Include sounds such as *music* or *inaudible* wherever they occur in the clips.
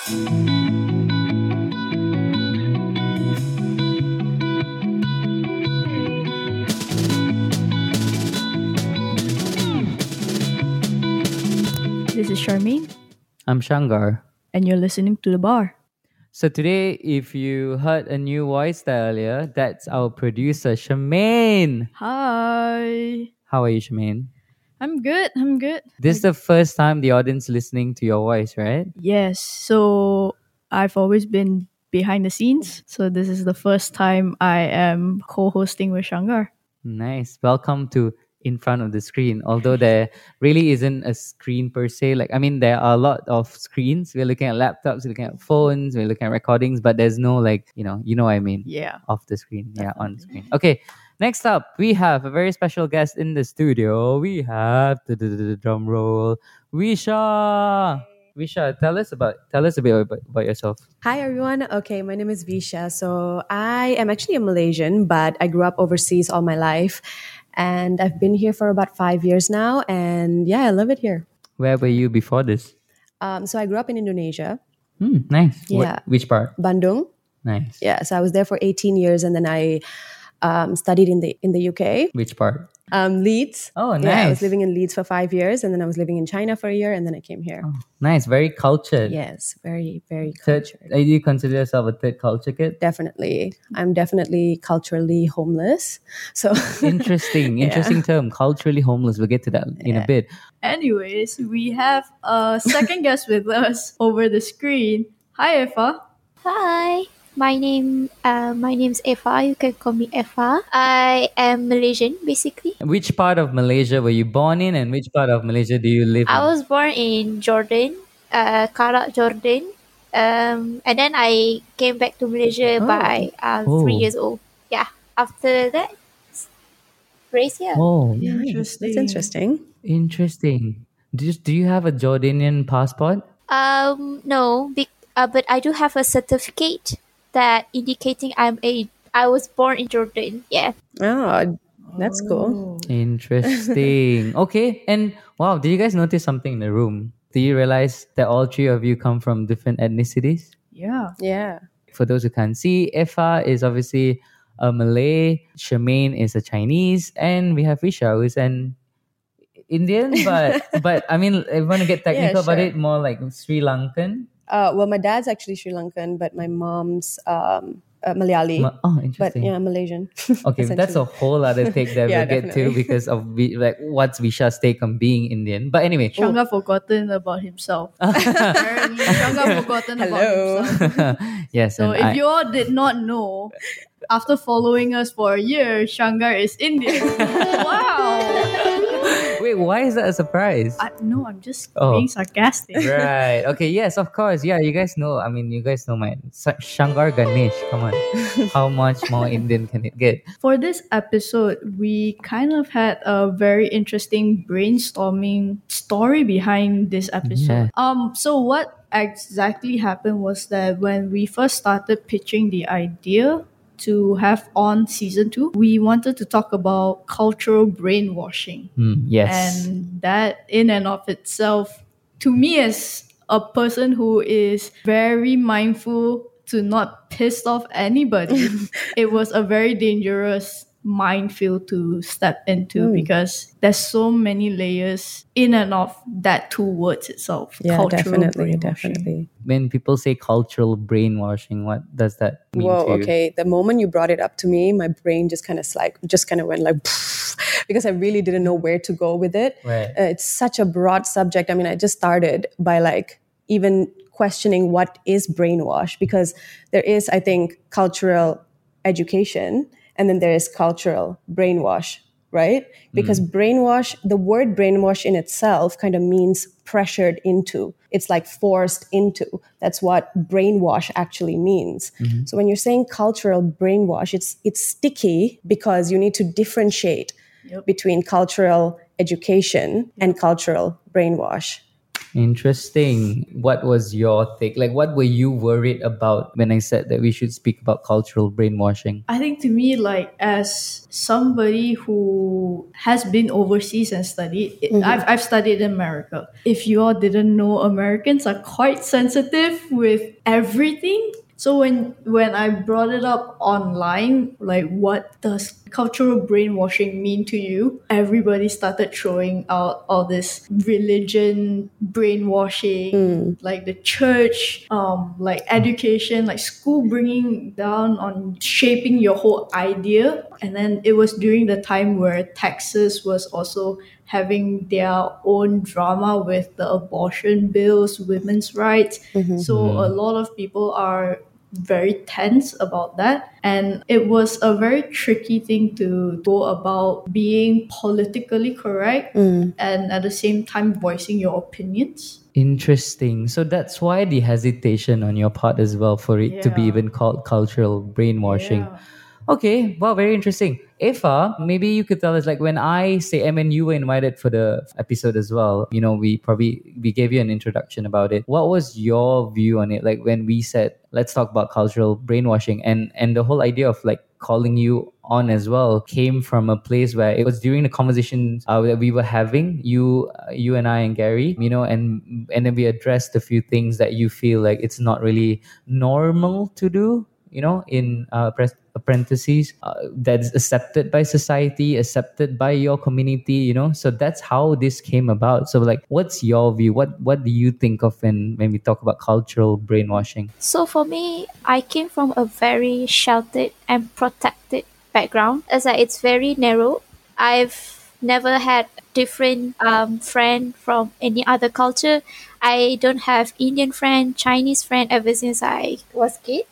This is Charmaine, I'm Shanggar. and you're listening to The Bar. So today, if you heard a new voice earlier, that's our producer, Shemaine. Hi. How are you, Shemaine? I'm good. I'm good. This is the first time the audience listening to your voice, right? Yes. So I've always been behind the scenes. So this is the first time I am co hosting with Shanggar. Nice. Welcome to In Front of the Screen. Although there really isn't a screen per se. Like, I mean, there are a lot of screens. We're looking at laptops, we're looking at phones, we're looking at recordings, but there's no, like, you know, you know what I mean. Yeah. off the screen. Yeah, on the screen. Okay, next up, we have a very special guest in the studio. We have the, drum roll, Visha. Visha, tell us about tell us a bit about, about yourself. Hi everyone. Okay, my name is Visha. So I am actually a Malaysian, but I grew up overseas all my life. And I've been here for about five years now. And yeah, I love it here. Where were you before this? Um, so I grew up in Indonesia, Hmm, nice. What- Yeah. which part? Bandung. Nice. Yeah, so I was there for 18 years and then I um, studied in the in the UK. Which part? Um, Leeds. Oh, Yeah, I was living in Leeds for five years and then I was living in China for a year and then I came here. Nice. Very cultured. Yes, very, very Third, cultured. uh, do you consider yourself a third culture kid? Definitely. I'm definitely culturally homeless. So *laughs* Interesting. Yeah. Interesting term. Culturally homeless. We'll get to that in a bit. Anyways, we have a second guest with us over the screen. Hi, Eva. Hi, my name uh, my name's Eva. You can call me Effah. I am Malaysian, basically. Which part of Malaysia were you born in, and which part of Malaysia do you live in? I was born in Jordan, uh, Karak, Jordan. Um, and then I came back to Malaysia Oh. by uh, Oh. three years old. Yeah. After that, raised here. Oh, Interesting. that's interesting. Interesting. Do you, do you have a Jordanian passport? Um, no, be- uh, but I do have a certificate that indicating I'm a I was born in Jordan. Yeah. Oh, that's cool. Oh. Interesting. *laughs* okay. And wow, did you guys notice something in the room? Do you realize that all three of you come from different ethnicities? Yeah. Yeah. For those who can't see, Effah is obviously a Malay, Shemaine is a Chinese, and we have Visha who's an Indian, but *laughs* but I mean, if you want to get technical about sure. it, more like Sri Lankan. Uh, well, my dad's actually Sri Lankan, but my mom's um, uh, Malayali. Ma- oh, but yeah, Malaysian. *laughs* Okay, that's a whole other *laughs* take that Yeah, we'll get to because of vi- like what's Visha's take on being Indian. But anyway, Shanggar forgotten about himself. *laughs* Shanggar forgotten Hello. about himself. yes, So if I- you all did not know, after following us for a year, Shanggar is Indian. wow. Wait, why is that a surprise? I, no, I'm just Oh. being sarcastic. right. Okay. Yes, of course. Yeah, you guys know. I mean, you guys know my Shanggar Ganesh. Come on, *laughs* how much more Indian can it get? For this episode, we kind of had a very interesting brainstorming story behind this episode. Yeah. Um, so what exactly happened was that when we first started pitching the idea to have on season two, we wanted to talk about cultural brainwashing. Hmm, yes. And that, in and of itself, to me, as a person who is very mindful to not piss off anybody, *laughs* it was a very dangerous minefield to step into Mm. because there's so many layers in and of that two words itself. Yeah, cultural definitely, definitely. when people say cultural brainwashing, what does that mean Whoa, to you? okay. The moment you brought it up to me, my brain just kind of like just kind of went like *laughs* because I really didn't know where to go with it. Right. Uh, it's such a broad subject. I mean, I just started by like even questioning what is brainwash because there is, I think, cultural education and then there is cultural brainwash, right? Because mm-hmm. brainwash, the word brainwash in itself kind of means pressured into. It's like forced into. That's what brainwash actually means. Mm-hmm. So when you're saying cultural brainwash, it's it's sticky because you need to differentiate between cultural education and cultural brainwash. Interesting. What was your take? Like, what were you worried about when I said that we should speak about cultural brainwashing? I think to me, like as somebody who has been overseas and studied, mm-hmm. I've, I've studied in America. If you all didn't know, Americans are quite sensitive with everything. So when when I brought it up online, like what does cultural brainwashing mean to you? Everybody started throwing out all this religion brainwashing, hmm. like the church, um, like education, like school bringing down on shaping your whole idea. And then it was during the time where Texas was also having their own drama with the abortion bills, women's rights. Mm-hmm. So a mm-hmm. lot of people are very tense about that. And it was a very tricky thing to go about being politically correct mm. and at the same time voicing your opinions. Interesting. So that's why the hesitation on your part as well for it to be even called cultural brainwashing. Yeah. Okay, wow, very interesting. Eva, maybe you could tell us like when I say, I mean, you were invited for the episode as well. You know, we probably we gave you an introduction about it. What was your view on it? Like when we said, let's talk about cultural brainwashing, and and the whole idea of like calling you on as well came from a place where it was during the conversation uh, that we were having you uh, you and I and Gary you know and and then we addressed a few things that you feel like it's not really normal to do you know in uh, apprentices uh, that's accepted by society accepted by your community you know so that's how this came about so like what's your view what what do you think of when when we talk about cultural brainwashing So for me, I came from a very sheltered and protected background. As like it's very narrow. I've never had different um, friend from any other culture. I don't have Indian friend, Chinese friend ever since I was kid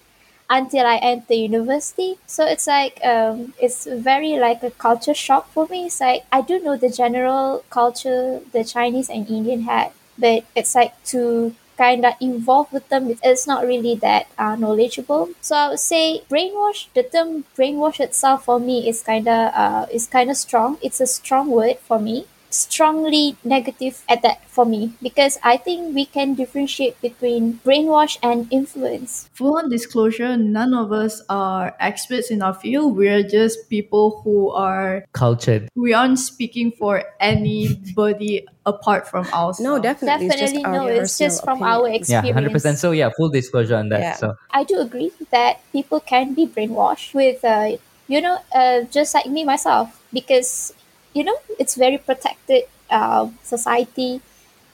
until I enter university. So it's like um, it's very like a culture shock for me. It's like I do know the general culture the Chinese and Indian had, but it's like to kind of involve with them. It's not really that uh, knowledgeable. So I would say brainwash. The term brainwash itself for me is kind of uh, is kind of strong. It's a strong word for me strongly negative at that for me because I think we can differentiate between brainwash and influence. Full on disclosure, none of us are experts in our field. We're just people who are cultured we aren't speaking for anybody apart from ourselves. No, definitely. Definitely it's just our no, it's just personal from our opinion. yeah experience. 100% so yeah full disclosure on that Yeah. so I do agree that people can be brainwashed with, uh, you know, uh, just like me myself, because, you know, it's very protected uh, society.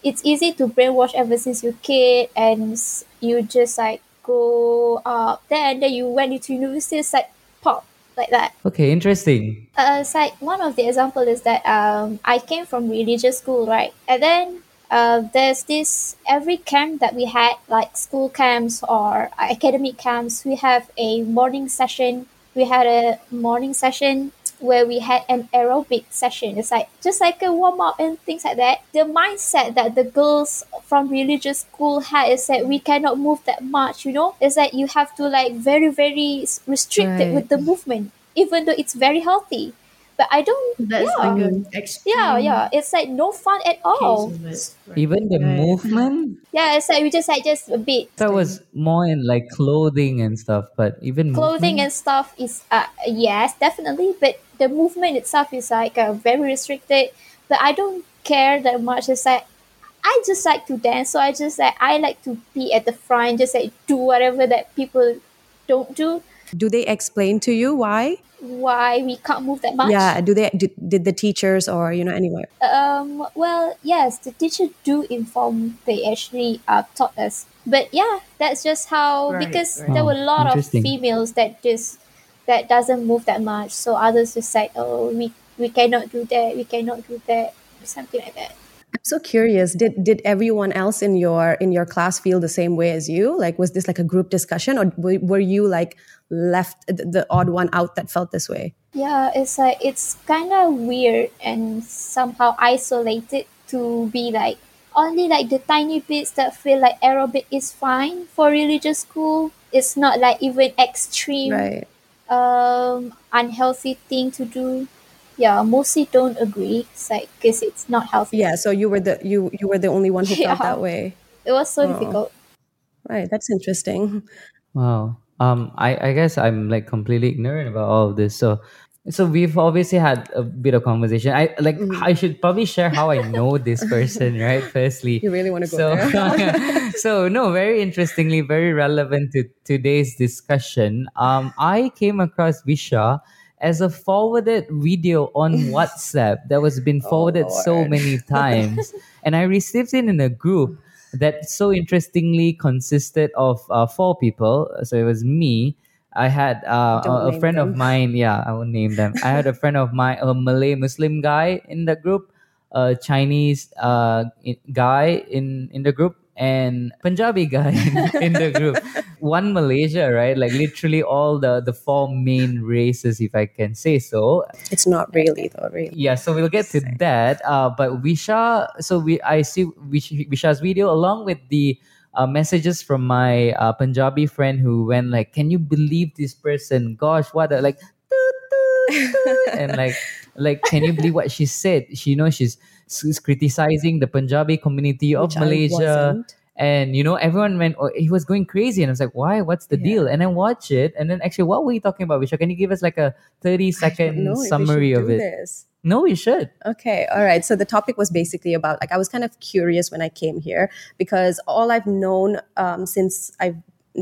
It's easy to brainwash ever since you're kid, and you just like go up there, and then you went into university, it's like pop like that. okay interesting Uh, it's like one of the example is that um, I came from religious school, right? And then uh, there's this every camp that we had, like school camps or academic camps, we have a morning session. We had a morning session where we had an aerobic session. It's like just like a warm up and things like that. The mindset that the girls from religious school had is that we cannot move that much. You know, it's that you have to like very very restricted Right. with the movement, even though it's very healthy. But I don't. That's yeah. like an extreme yeah, yeah. It's like no fun at all. case of even the Right. movement Yeah, it's like we just like just a bit. that was more in like clothing and stuff but even clothing movement- and stuff is uh yes definitely but the movement itself is like uh, very restricted but i don't care that much it's like i just like to dance so i just like i like to be at the front just like do whatever that people don't do Do they explain to you why? why we can't move that much Yeah. Do they? Did, did the teachers or you know anywhere? um well yes the teacher do inform they actually uh, taught us but yeah that's just how Right, because right. there Oh, were a lot of females that just that doesn't move that much so others just like oh we we cannot do that we cannot do that something like that I'm so curious. Did did everyone else in your in your class feel the same way as you? Like, was this like a group discussion, or were, were you like left the, the odd one out that felt this way? yeah it's like it's kind of weird and somehow isolated to be like only like the tiny bits that feel like aerobic is fine for religious school it's not like even extreme Right. um unhealthy thing to do yeah, mostly don't agree. It's like because it's not healthy. Yeah, so you were the you you were the only one who *laughs* felt that way. It was so Oh. difficult. Right, that's interesting. Wow. Um, I, I guess I'm like completely ignorant about all of this. So, so we've obviously had a bit of conversation. I like I should probably share how I know this *laughs* person, right? Firstly, You really want to go so, there? *laughs* so no, very interestingly, very relevant to today's discussion. Um, I came across Visha as a forwarded video on *laughs* WhatsApp that was been forwarded so many times, and I received it in a group that so interestingly consisted of uh, four people. So it was me. I had uh, a, friend of mine. Yeah, I won't name them. I had a friend of mine, a Malay Muslim guy in the group, a Chinese uh, guy in in the group, and Punjabi guy *laughs* in, in the group. One Malaysia, right? Like literally all the the four main races, if I can say so. It's not really though, really. Yeah, so we'll get to that. Uh, but Visha, so we I see Vish- Visha's video along with the uh, messages from my uh, Punjabi friend who went like, "Can you believe this person? Gosh, what a like." toot, toot, toot," and like like can you believe what she said? She you know she's, she's criticizing the punjabi community of Which malaysia. and you know everyone went oh, he was going crazy. And i was like why? What's the Yeah. deal? And then watch it. And then actually what were you talking about visha can you give us like a 30 I don't second know if we summary of it? This. no we should. Okay, all right. So the topic was basically about like I was kind of curious when I came here because all I've known um, since I've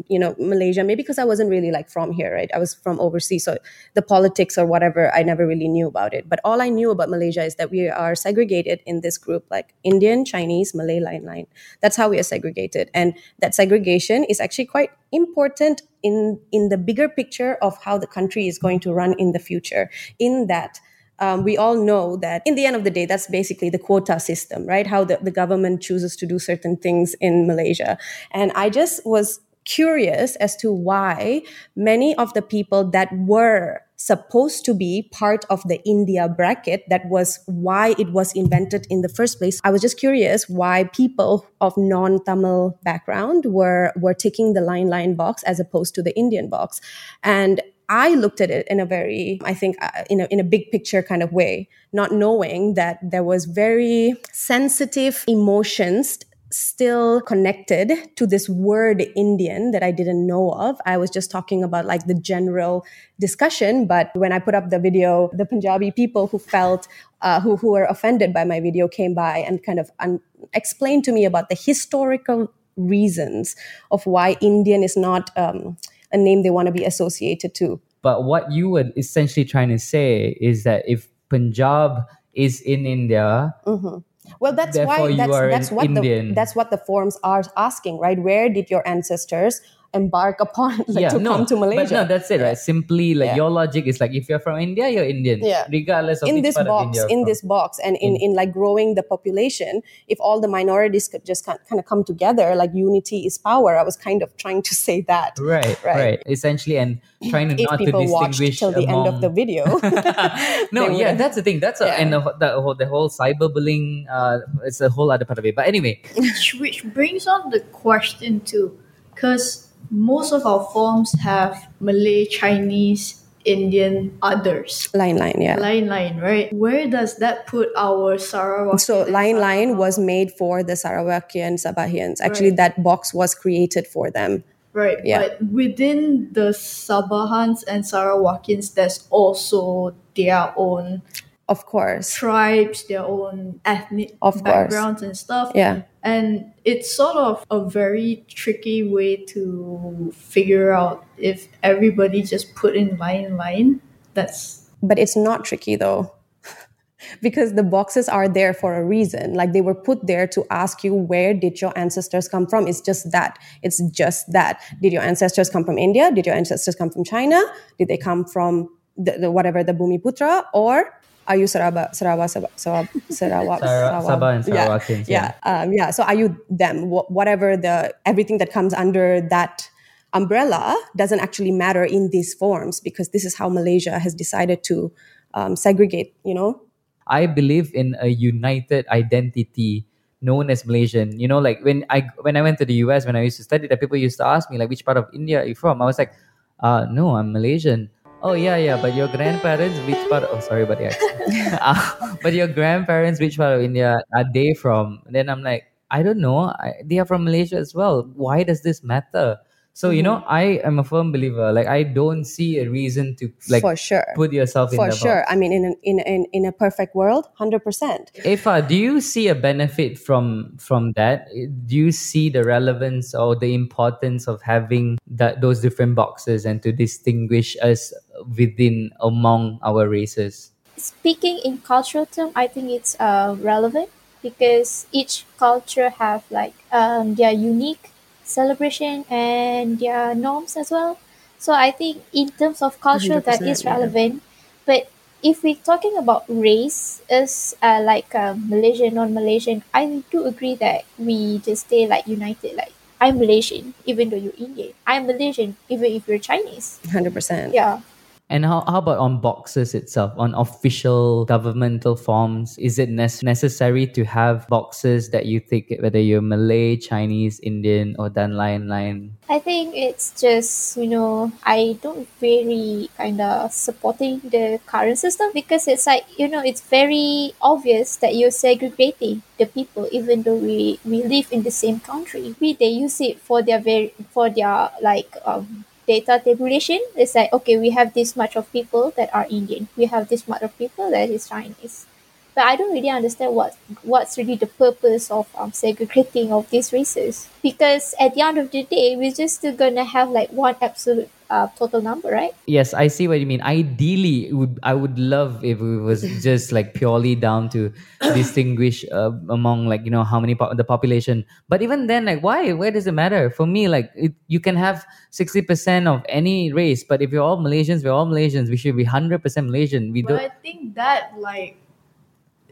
you know Malaysia, maybe because I wasn't really like from here, right? I was from overseas, so the politics or whatever I never really knew about it. But all I knew about Malaysia is that we are segregated in this group, like Indian, Chinese, Malay lain-lain. That's how we are segregated, and that segregation is actually quite important in in the bigger picture of how the country is going to run in the future. In that um, we all know that in the end of the day, that's basically the quota system, right? How the, the government chooses to do certain things in Malaysia. And I just was curious as to why many of the people that were supposed to be part of the India bracket, that was why it was invented in the first place. I was just curious why people of non-Tamil background were were taking the lain-lain box as opposed to the Indian box. And I looked at it in a very, I think, uh, in a, in a big picture kind of way, not knowing that there was very sensitive emotions still connected to this word Indian that I didn't know of. I was just talking about like the general discussion, but when I put up the video, the Punjabi people who felt uh, who who were offended by my video came by and kind of un- explained to me about the historical reasons of why Indian is not um, a name they want to be associated to. but what you were essentially trying to say is that if punjab is in india Mhm. Well, that's Therefore, why that's that's what Indian. the that's what the forms are asking, right? Where did your ancestors embark upon *laughs* like, to come to Malaysia? But no, that's it, right? Simply, like Yeah. your logic is like if you're from India, you're Indian, Yeah. regardless of in which this part of box, India. in from. this box, and in, in like growing the population, if all the minorities could just kind of come together, like unity is power. I was kind of trying to say that. right, right, Right. essentially, and trying to If not to people watched distinguish till the end of the video, *laughs* *laughs* no, yeah, would. that's the thing. That's a, Yeah. and the, whole- the whole the whole cyberbullying. Uh, it's a whole other part of it. But anyway, which, which brings on the question too, because most of our forms have Malay, Chinese, Indian, others. lain-lain, yeah. Lain-lain, right? Where does that put our Sarawak? So lain-lain was made for the Sarawakian Sabahians. Actually, Right. that box was created for them. right, Yeah. but within the Sabahans and Sarawakians, there's also their own Of course. tribes, their own ethnic Of course. backgrounds and stuff. Yeah. And it's sort of a very tricky way to figure out if everybody just put in lain-lain. That's But it's not tricky though. *laughs* because the boxes are there for a reason. Like they were put there to ask you where did your ancestors come from? It's just that. It's just that. Did your ancestors come from India? Did your ancestors come from China? Did they come from the, the whatever the Bumiputra or are you Sarawak, Sarawak, Sarawak, Sarawak, Sarawak, Sabah and yeah, Sarawakians, Yeah, um, yeah. So are you them? Wh- whatever the everything that comes under that umbrella doesn't actually matter in these forms because this is how Malaysia has decided to um, segregate. You know, I believe in a united identity known as Malaysian. You know, like when I when I went to the US when I used to study that people used to ask me like which part of India are you from? I was like, uh no, I'm Malaysian. Oh yeah, yeah, but your grandparents, which part? Oh, sorry accent. *laughs* Uh, but your grandparents, which part of India are they from? Then I'm like, I don't know. I, they are from Malaysia as well. Why does this matter? So you know, I am a firm believer. Like I don't see a reason to like for sure. put yourself in For sure. box. I mean, in, an, in, in, in a perfect world, 100%. Eva, do you see a benefit from from that? Do you see the relevance or the importance of having that those different boxes and to distinguish us within among our races? Speaking in cultural term, I think it's uh, relevant because each culture have like um, their unique celebration and their norms as well. So I think in terms of culture, that is 100%, yeah. relevant. But if we're talking about race as uh, like uh, Malaysian, non-Malaysian, I do agree that we just stay like united. Like I'm Malaysian, even though you're Indian. I'm Malaysian, even if you're Chinese. 100%. Yeah. And how, how about on boxes itself, on official governmental forms? Is it nes- necessary to have boxes that you think whether you're Malay, Chinese, Indian, or dan lain-lain? I think it's just, you know, I don't very kind of supporting the current system because it's like, you know, it's very obvious that you're segregating the people even though we, we live in the same country. We, they use it for their very, for their like, um, data tabulation. It's like, okay, we have this much of people that are Indian. We have this much of people that is Chinese. But I don't really understand what what's really the purpose of um, segregating of these races. Because at the end of the day, we're just still gonna have like one absolute uh, total number, right? Yes, I see what you mean. Ideally, it would I would love if it was just like purely down to distinguish uh, among like you know how many po- the population. But even then, like why? Where does it matter? For me, like it, you can have sixty percent of any race, but if you're all Malaysians, we're all Malaysians. We should be hundred percent Malaysian. We But don't. I think that like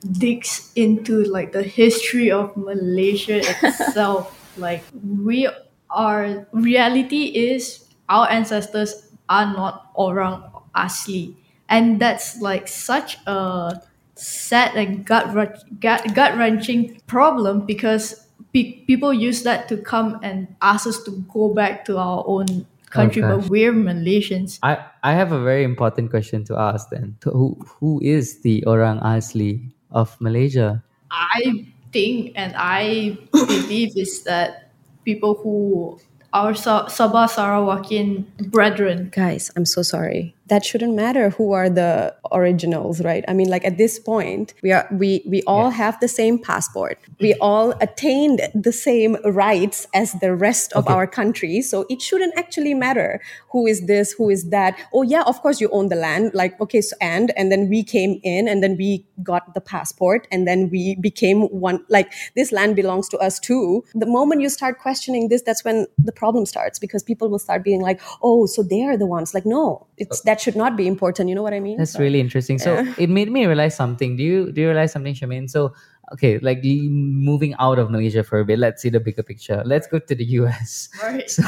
digs into like the history of Malaysia *laughs* itself. like we are reality is our ancestors are not orang asli. And that's like such a sad and gut gut gut wrenching problem because pe- people use that to come and ask us to go back to our own country, oh, gosh. but we're Malaysians. I, I have a very important question to ask then. So Who who is the Orang Asli of Malaysia? I think and I believe is that people who are Sa- Sabah Sarawakian brethren. Guys, I'm so sorry. That shouldn't matter who are the originals, right? I mean, like at this point, we are we we all have the same passport. We all attained the same rights as the rest of Okay. our country. So it shouldn't actually matter who is this, who is that. Oh yeah, of course you own the land. Like okay, so and and then we came in and then we got the passport and then we became one. Like this land belongs to us too. The moment you start questioning this, that's when the problem starts because people will start being like, oh, so they are the ones. Like no, it's that should not be important. You know what I mean? That's really interesting. So it made me realize something. Do you do you realize something, Shamin? So okay, like moving out of Malaysia for a bit. Let's see the bigger picture. Let's go to the *laughs* US. Right. So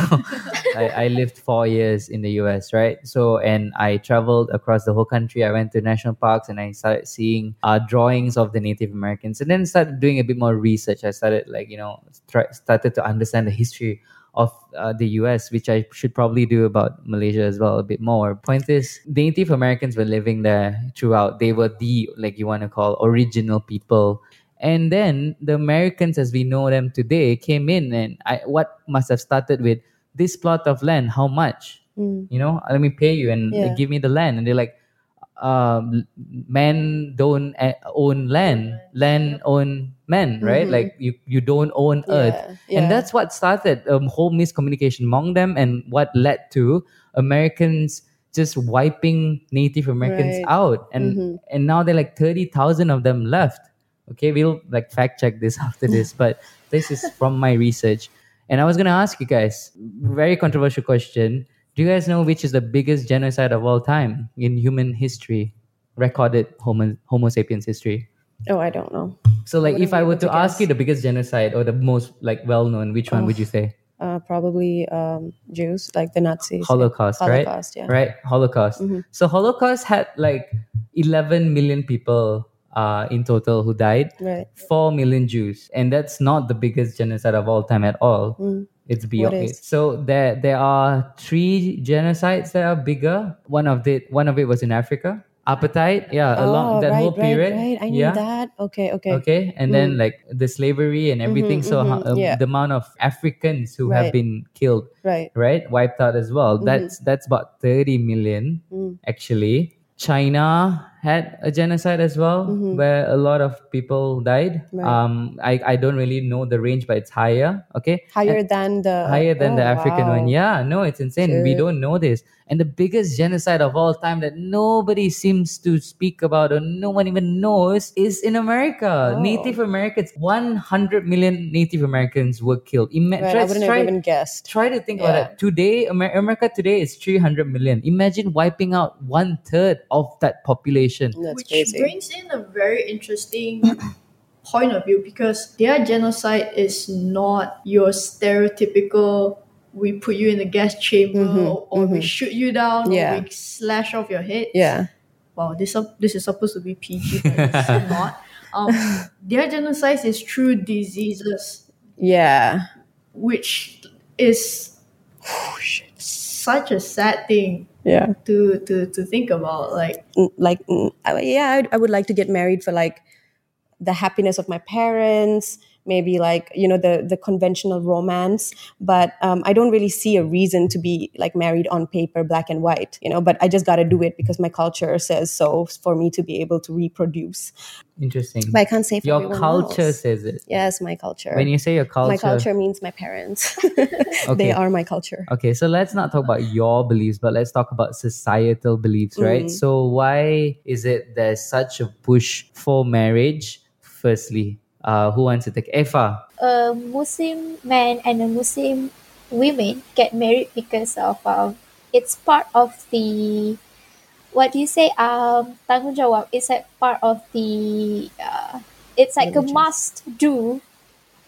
I, I lived four years in the US, right? So and I traveled across the whole country. I went to national parks and I started seeing uh, drawings of the Native Americans, and then started doing a bit more research. I started like you know try, started to understand the history of uh, the US, which I should probably do about Malaysia as well a bit more. Point is, Native Americans were living there throughout. They were the like you want to call original people. And then the Americans, as we know them today, came in, and I, what must have started with this plot of land? How much? Mm. You know, let me pay you and Yeah. give me the land. And they're like, um, men don't uh, own land, land own men, right? Mhm. Like you, you don't own earth Yeah, yeah. and that's what started a whole miscommunication among them and what led to americans just wiping native americans Right. out and Mhm. and now they're like 30000 of them left okay we'll like fact check this *laughs* after this *laughs* but this is from my research and i was going to ask you guys very controversial question do you guys know which is the biggest genocide of all time in human history recorded homo, homo sapiens history Oh, I don't know. so like wouldn't if i were to to ask you the biggest genocide or the most like well known which one Oh. would you say Uh, probably um, Jews, like the Nazis. Holocaust, right? Holocaust, yeah. Right, Holocaust. Mhm. So Holocaust had like 11 million people uh, in total who died, Right. 4 million Jews, and that's not the biggest genocide of all time at all. Mm. It's beyond it. So there there are three genocides that are bigger. One of it one of it was in Africa. Apartheid, yeah, along oh, that right, whole period. right. I knew yeah. that. Okay, okay. Okay, and then like the slavery and everything. so how, mhm, uh, yeah. the amount of Africans who have been killed, Right. right, wiped out as well. That's that's about thirty million Mm. actually. China had a genocide as well, where a lot of people died. Right. Um, I I don't really know the range, but it's higher. Okay, Higher than the higher than the oh, African one. Yeah, no, it's insane. We don't know this. And the biggest genocide of all time that nobody seems to speak about or no one even knows is in America. Oh. Native Americans, 100 million Native Americans were killed. Ima- Right, try, I wouldn't try, even guessed. try to think about it. Today, Amer- America today is 300 million. Imagine wiping out one third of that population. That's which crazy. brings in a very interesting *clears throat* point of view because their genocide is not your stereotypical we put you in a gas chamber Mhm, or we mhm. shoot you down Yeah. or we slash off your head. yeah. Wow, this up this is supposed to be PG, but it's *laughs* not. Um, their genocide is through diseases, Yeah. which is such a sad thing Yeah. to to to think about. Like Mm, Like, mm, yeah, I'd- I would like to get married for like the happiness of my parents, maybe like you know the the conventional romance. But um, I don't really see a reason to be like married on paper, black and white. You know, but I just got to do it because my culture says so for me to be able to reproduce. Interesting. But I can't say for Your culture else. says it. Yes, my culture. When you say your culture, my culture means my parents. *laughs* Okay. They are my culture. Okay, so let's not talk about your beliefs, but let's talk about societal beliefs, right? Mm. So why is it there's such a push for marriage? Firstly, uh, who wants to take Eva? a Muslim man and a Muslim women get married because of um, it's part of the what do you say um tanggungjawab it's like part of the uh, it's like a must do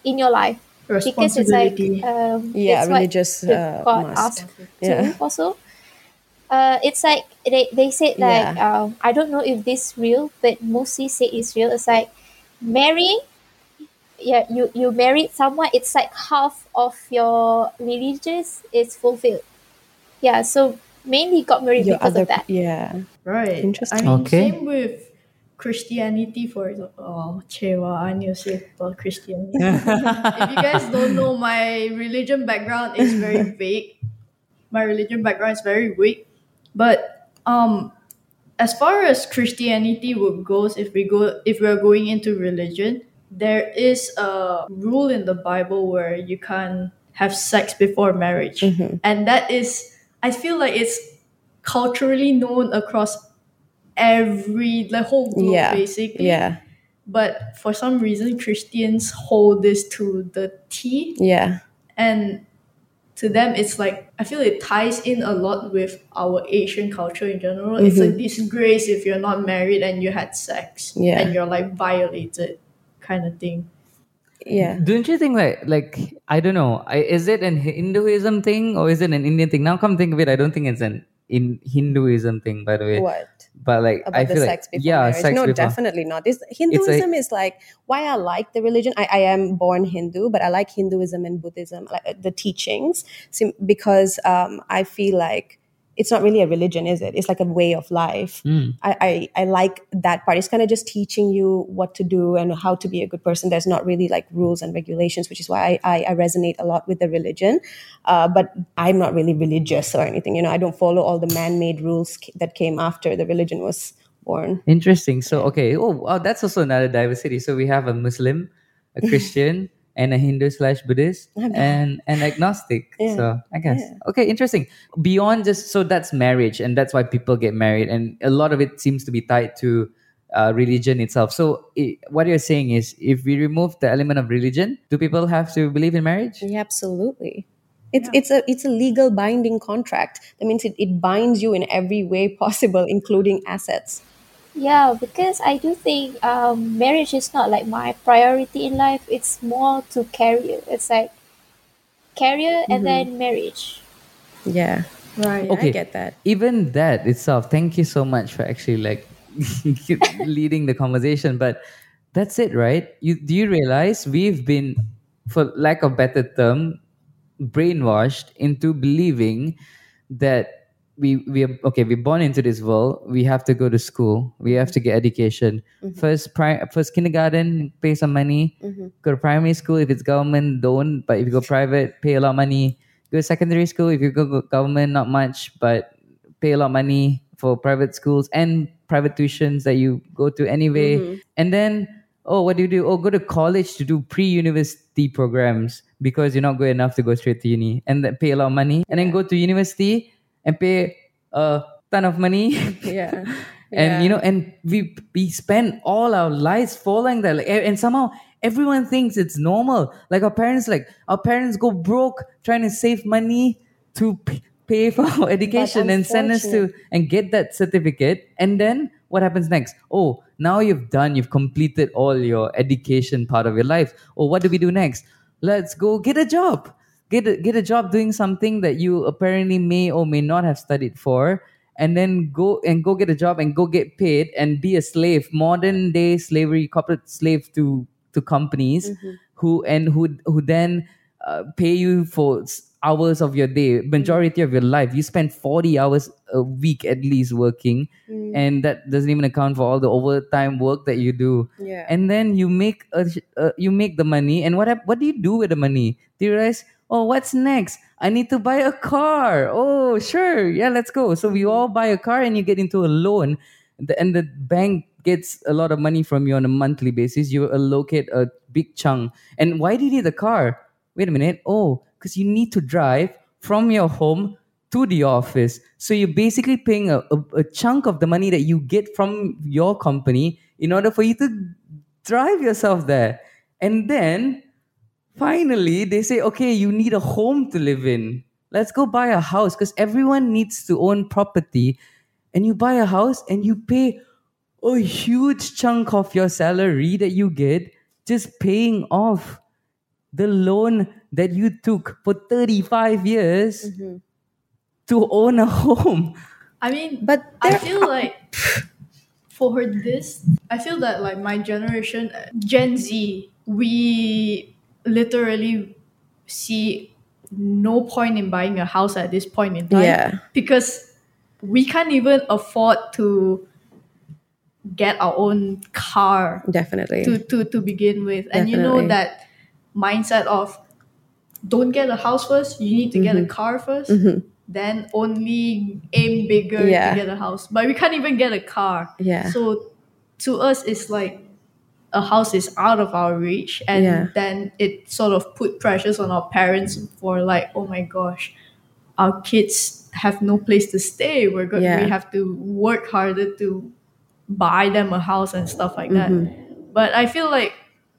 in your life because it's like um Yeah, it's religious the uh, God must. asked Yeah. too also. Uh, it's like they, they said like Yeah. um, I don't know if this real, but mostly say it's real. It's like marrying. Yeah, you you married someone. It's like half of your religious is fulfilled. Yeah, so mainly got married Your because other, of that. yeah. Right. Interesting. I mean, Okay. same with Christianity, for example. Oh, Chewa, I need to say about Christianity. *laughs* if you guys don't know, my religion background is very *laughs* vague. My religion background is very weak. But um, as far as Christianity would goes, if we go, if we're going into religion, there is a rule in the Bible where you can't have sex before marriage, mm-hmm. and that is, I feel like it's culturally known across every the whole globe Yeah. basically. Yeah. But for some reason, Christians hold this to the T, Yeah. and to them, it's like I feel it ties in a lot with our Asian culture in general. It's a mm-hmm. disgrace if you're not married and you had sex, Yeah. and you're like violated, kind of thing. Yeah. Don't you think like like I don't know, I, is it an Hinduism thing or is it an Indian thing? Now come think of it, I don't think it's an in Hinduism thing, by the way. What? But like About I the feel like sex before yeah, marriage? sex no, before. definitely not. This Hinduism is like why I like the religion. I, I am born Hindu, but I like Hinduism and Buddhism, like uh, the teachings, because um, I feel like it's not really a religion, is it? It's like a way of life. Mm. I, I, I like that part. It's kind of just teaching you what to do and how to be a good person. There's not really like rules and regulations, which is why I, I, resonate a lot with the religion. Uh, but I'm not really religious or anything. You know, I don't follow all the man-made rules that came after the religion was born. Interesting. So okay, oh wow, that's also another diversity. So we have a Muslim, a *laughs* Christian, and a Hindu slash Buddhist, *laughs* and an agnostic. Yeah. So I guess Yeah. okay, interesting. Beyond just so that's marriage, and that's why people get married, and a lot of it seems to be tied to uh, religion itself. So i what you're saying is, if we remove the element of religion, do people have to believe in marriage? Yeah, absolutely. It's it's a it's a legal binding contract. That means it, it binds you in every way possible, including assets. Yeah, because I do think um, marriage is not like my priority in life. It's more to career. It's like career and then marriage. Yeah. Right. Okay. I get that. even that itself thank you so much for actually like *laughs* leading the conversation but that's it right you do you realize we've been for lack of better term brainwashed into believing that we we are okay we're born into this world. We have to go to school. We have to get education. Mm-hmm. First pri- first kindergarten pay some money. Mm-hmm. Go to primary school if it's government don't. But if you go private pay a lot of money. Go to secondary school if you go go government not much but pay a lot of money for private schools and private tuitions that you go to anyway. Mm-hmm. And then oh what do you do? Oh go to college to do pre-university programs because you're not good enough to go straight to uni and then pay a lot of money and then go to university and pay a ton of money. *laughs* Yeah. *laughs* and you know and we we spend all our lives following that. Like, and somehow everyone thinks it's normal. Like our parents like our parents go broke trying to save money to p- pay for our education and send us to and get that certificate. And then what happens next? Oh now you've done you've completed all your education part of your life. Oh what do we do next? Let's go get a job get a, get a job doing something that you apparently may or may not have studied for and then go and go get a job and go get paid and be a slave modern day slavery corporate slave to to companies who and who who then uh, pay you for hours of your day majority of your life. You spend 40 hours a week at least working and that doesn't even account for all the overtime work that you do. Yeah. and then you make a, uh, you make the money and what what do you do with the money? Do you realize oh what's next? I need to buy a car. Oh sure. Yeah let's go. So we all buy a car and you get into a loan. And the bank gets a lot of money from you on a monthly basis. You allocate a big chunk. And why do you need the car? Wait a minute. Oh because you need to drive from your home to the office. So you're basically paying a, a, a chunk of the money that you get from your company in order for you to drive yourself there. And then finally they say, okay, you need a home to live in. Let's go buy a house because everyone needs to own property. And you buy a house and you pay a huge chunk of your salary that you get just paying off the loan that you took for 35 years to own a home. I mean, But I feel like for this, I feel that like my generation, uh, Gen Z, we literally see no point in buying a house at this point in time Yeah. because we can't even afford to get our own car Definitely. to, to, to begin with. And you know that mindset of don't get a house first, you need to get Mm-hmm. a car 1st then only aim bigger Yeah. to get a house. But we can't even get a car. Yeah. So to us it's like a house is out of our reach and Yeah. then it sort of put pressures on our parents for like, oh my gosh, our kids have no place to stay. We're going Yeah. we have to work harder to buy them a house and stuff like that. Mm-hmm. But I feel like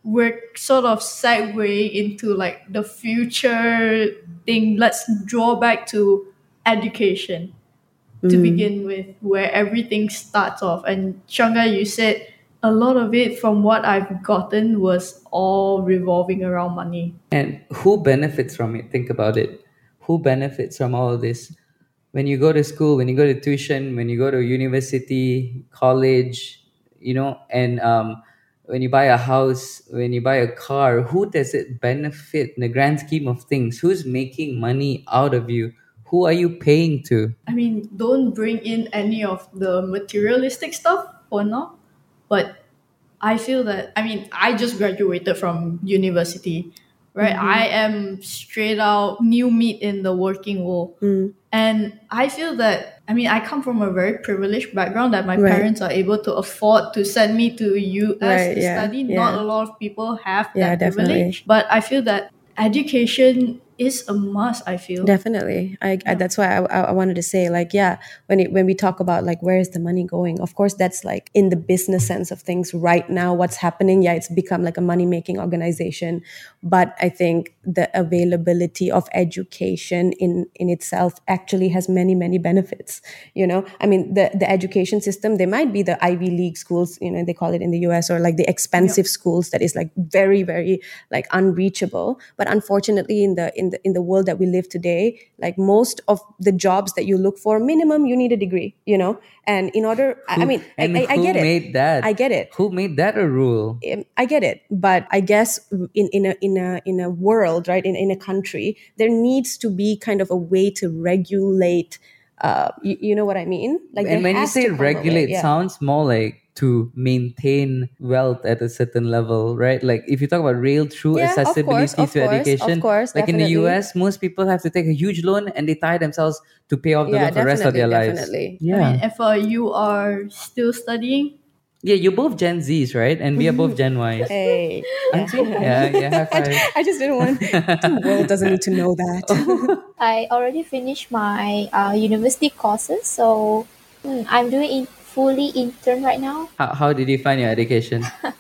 we're sort of segueing into like the future thing. Let's draw back to education Mm. to begin with, where everything starts off. And Shanggar, you said a lot of it from what I've gotten was all revolving around money. And who benefits from it? Think about it. Who benefits from all of this? When you go to school, when you go to tuition, when you go to university, college, you know, and um, when you buy a house, when you buy a car, who does it benefit in the grand scheme of things? Who's making money out of you? Who are you paying to? I mean, don't bring in any of the materialistic stuff for now. But I feel that I mean, I just graduated from university, right? Mm-hmm. I am straight out new meat in the working world. Mm. And I feel that I mean, I come from a very privileged background that my Right. parents are able to afford to send me to US Right, to yeah, study. yeah. Not a lot of people have Yeah, that definitely. privilege. But I feel that education is a must, I feel. Definitely. I, I that's why I, I wanted to say like yeah when it, when we talk about like where is the money going of course that's like in the business sense of things right now what's happening yeah it's become like a money making organization. But I think the availability of education in in itself actually has many many benefits you know? I mean the the education system they might be the Ivy League schools you know they call it in the US or like the expensive schools that is like very very like unreachable. But unfortunately in the in in the in the world that we live today, like most of the jobs that you look for, minimum you need a degree, you know. And in order, I, I mean, I, I, I who get it. made that? I get it. Who made that a rule? Um, I get it, but I guess in, in a in a in a world, right, in, in a country, there needs to be kind of a way to regulate. Uh, you, you know what I mean? Like, and when you say come a regulate, yeah. sounds more like to maintain wealth at a certain level, right? Like if you talk about real true Yeah, of course, accessibility of to course, of education, course, like in the. US, most people have to take a huge loan and they tie themselves to pay off the Yeah, loan for the rest of their definitely, lives. definitely. Yeah. I mean, if uh, you are still studying, yeah, you're both Gen Zs, right? And we are both Gen *laughs* Ys. Hey, Aren't you? Yeah, yeah, high five. I just didn't want the world doesn't need to know that. *laughs* I already finished my uh, university courses, so mm, I'm doing in fully intern right now. How, how did you find your education? *laughs*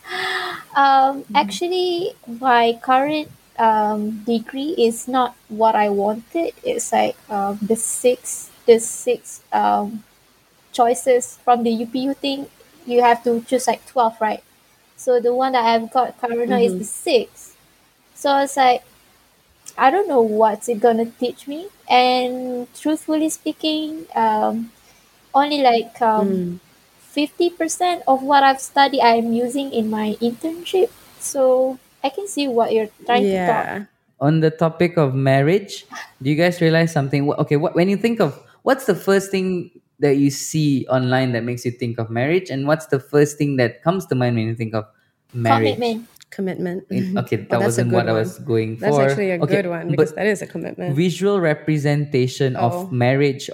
Um, actually, my current um, degree is not what I wanted. It's like um, the six, the six um, choices from the UPU thing. You have to choose like twelve, right? So the one that I've got current now is the six. So it's like I don't know what's it gonna teach me. And truthfully speaking, um, only like um, fifty percent of what I've studied I'm using in my internship. So I can see what you're trying to talk. yeah. on the topic of marriage, do you guys realize something? Okay, what, when you think of what's the first thing that you see online that makes you think of marriage, and what's the first thing that comes to mind when you think of marriage? Commitment. Commitment. Mm-hmm. Okay, that Oh, that's a wasn't good what I one. was going for That's actually a Okay, good one because but that is a commitment. visual representation Oh. of marriage.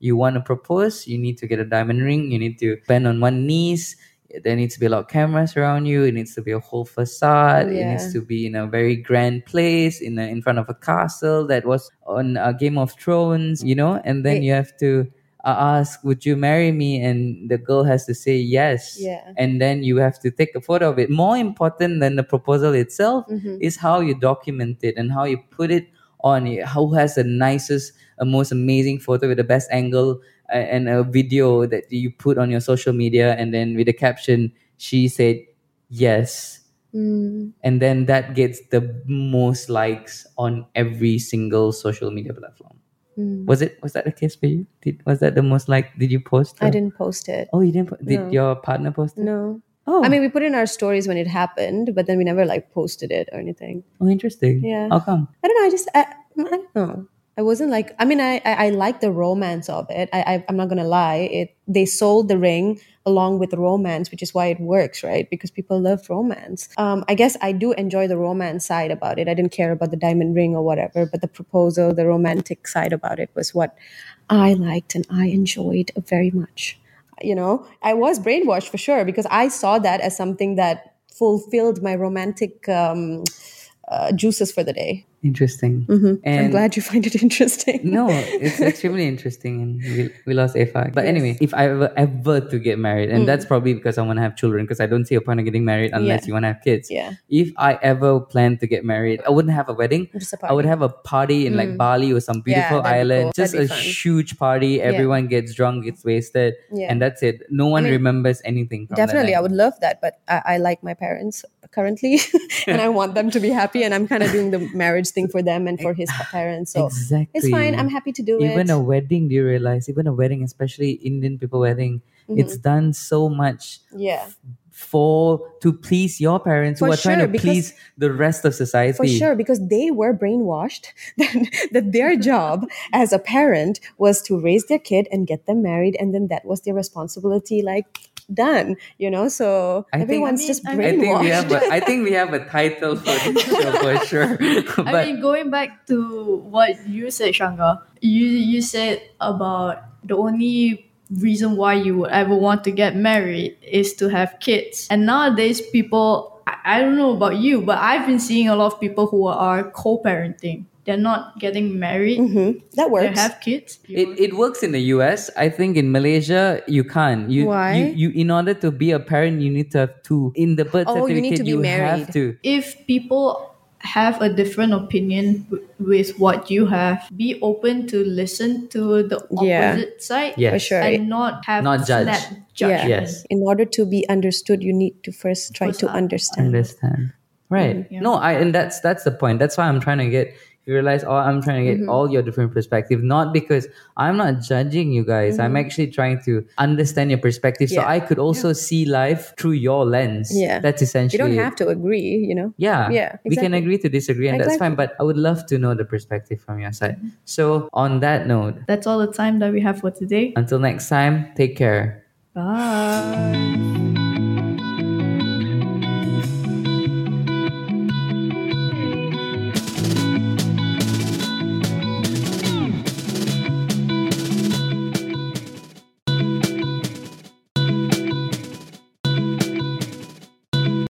You want to propose, you need to get a diamond ring, you need to bend on one knees. There needs to be a lot of cameras around you. It needs to be a whole facade. It needs to be in a very grand place, in a, in front of a castle that was on a Game of Thrones, you know. And then It- you have to uh, ask, "Would you marry me?" And the girl has to say yes. Yeah. And then you have to take a photo of it. More important than the proposal itself Mhm. is how you document it and how you put it on. Who has the nicest, uh, most amazing photo with the best angle uh, and a video that you put on your social media, and then with the caption, she said yes. Mm. And then that gets the most likes on every single social media platform. Mm. Was it? Was that the case for you? Did was that the most like? Did you post? I didn't post it. Oh, you didn't. Po- did No. your partner post it? No. Oh, I mean, we put in our stories when it happened, but then we never like posted it or anything. oh, interesting. Yeah. How come? I don't know. I just, I, I don't know. I wasn't like, I mean, I, I, I like the romance of it. I, I, I'm not to lie. It, they sold the ring along with romance, which is why it works, right? Because people love romance. Um, I guess I do enjoy the romance side about it. I didn't care about the diamond ring or whatever, but the proposal, the romantic side about it was what I liked and I enjoyed very much. You know, I was brainwashed for sure because I saw that as something that fulfilled my romantic um, uh, juices for the day. Interesting. Mm-hmm. I'm glad you find it *laughs* interesting. No, it's extremely interesting, and we, we lost Effah. But anyway, if I ever ever to get married, and mm. that's probably because I want to have children, because I don't see a point of getting married unless Yeah. you want to have kids. Yeah. If I ever plan to get married, I wouldn't have a wedding. A I would have a party in like mm. Bali or some beautiful be island, cool. just a fun. huge party. Everyone gets drunk, gets wasted, Yeah. and that's it. No one mean, remembers anything. From Definitely, I would love that, but I, I like my parents currently, *laughs* and I want them to be happy, and I'm kind of doing the marriage thing for them and for his parents. So exactly. it's fine. I'm happy to do even it. Even a wedding do you realize even a wedding especially indian people wedding Mm-hmm. it's done so much yeah, for to please your parents who For are trying to please the rest of society for sure, because they were brainwashed *laughs* that, that their *laughs* job as a parent was to raise their kid and get them married, and then that was their responsibility. Like done, you know. So I think- everyone's I mean, just I I think we have a, I think we have a title for this *laughs* show for sure. but I mean, going back to what you said, Shanggar, you you said about the only reason why you would ever want to get married is to have kids. And nowadays, people, I, I don't know about you, but I've been seeing a lot of people who are co-parenting. They're not getting married. Mhm. That works. They have kids. it, it works in the US. I think in Malaysia you can't. You, Why? You, you in order to be a parent you need to have two. In the birth Oh, you need to be you married. have to. if people have a different opinion w- with what you have, be open to listen to the Yeah. opposite side Yes. For sure. and not have Not judge. snap Yeah. Yes. In order to be understood, you need to first try First to understand. understand right yeah. no i and that's that's the point that's why i'm trying to get you realize, oh, I'm trying to get Mm-hmm. all your different perspectives not because I'm not judging you guys. I'm actually trying to understand your perspective so Mm-hmm. I could also see life through your lens. Yeah. That's essentially You don't have to agree, you know. Yeah. Yeah, We can agree to disagree, and that's fine. But I would love to know the perspective from your side. So, on that note, That's all the time that we have for today. until next time, take care. Bye.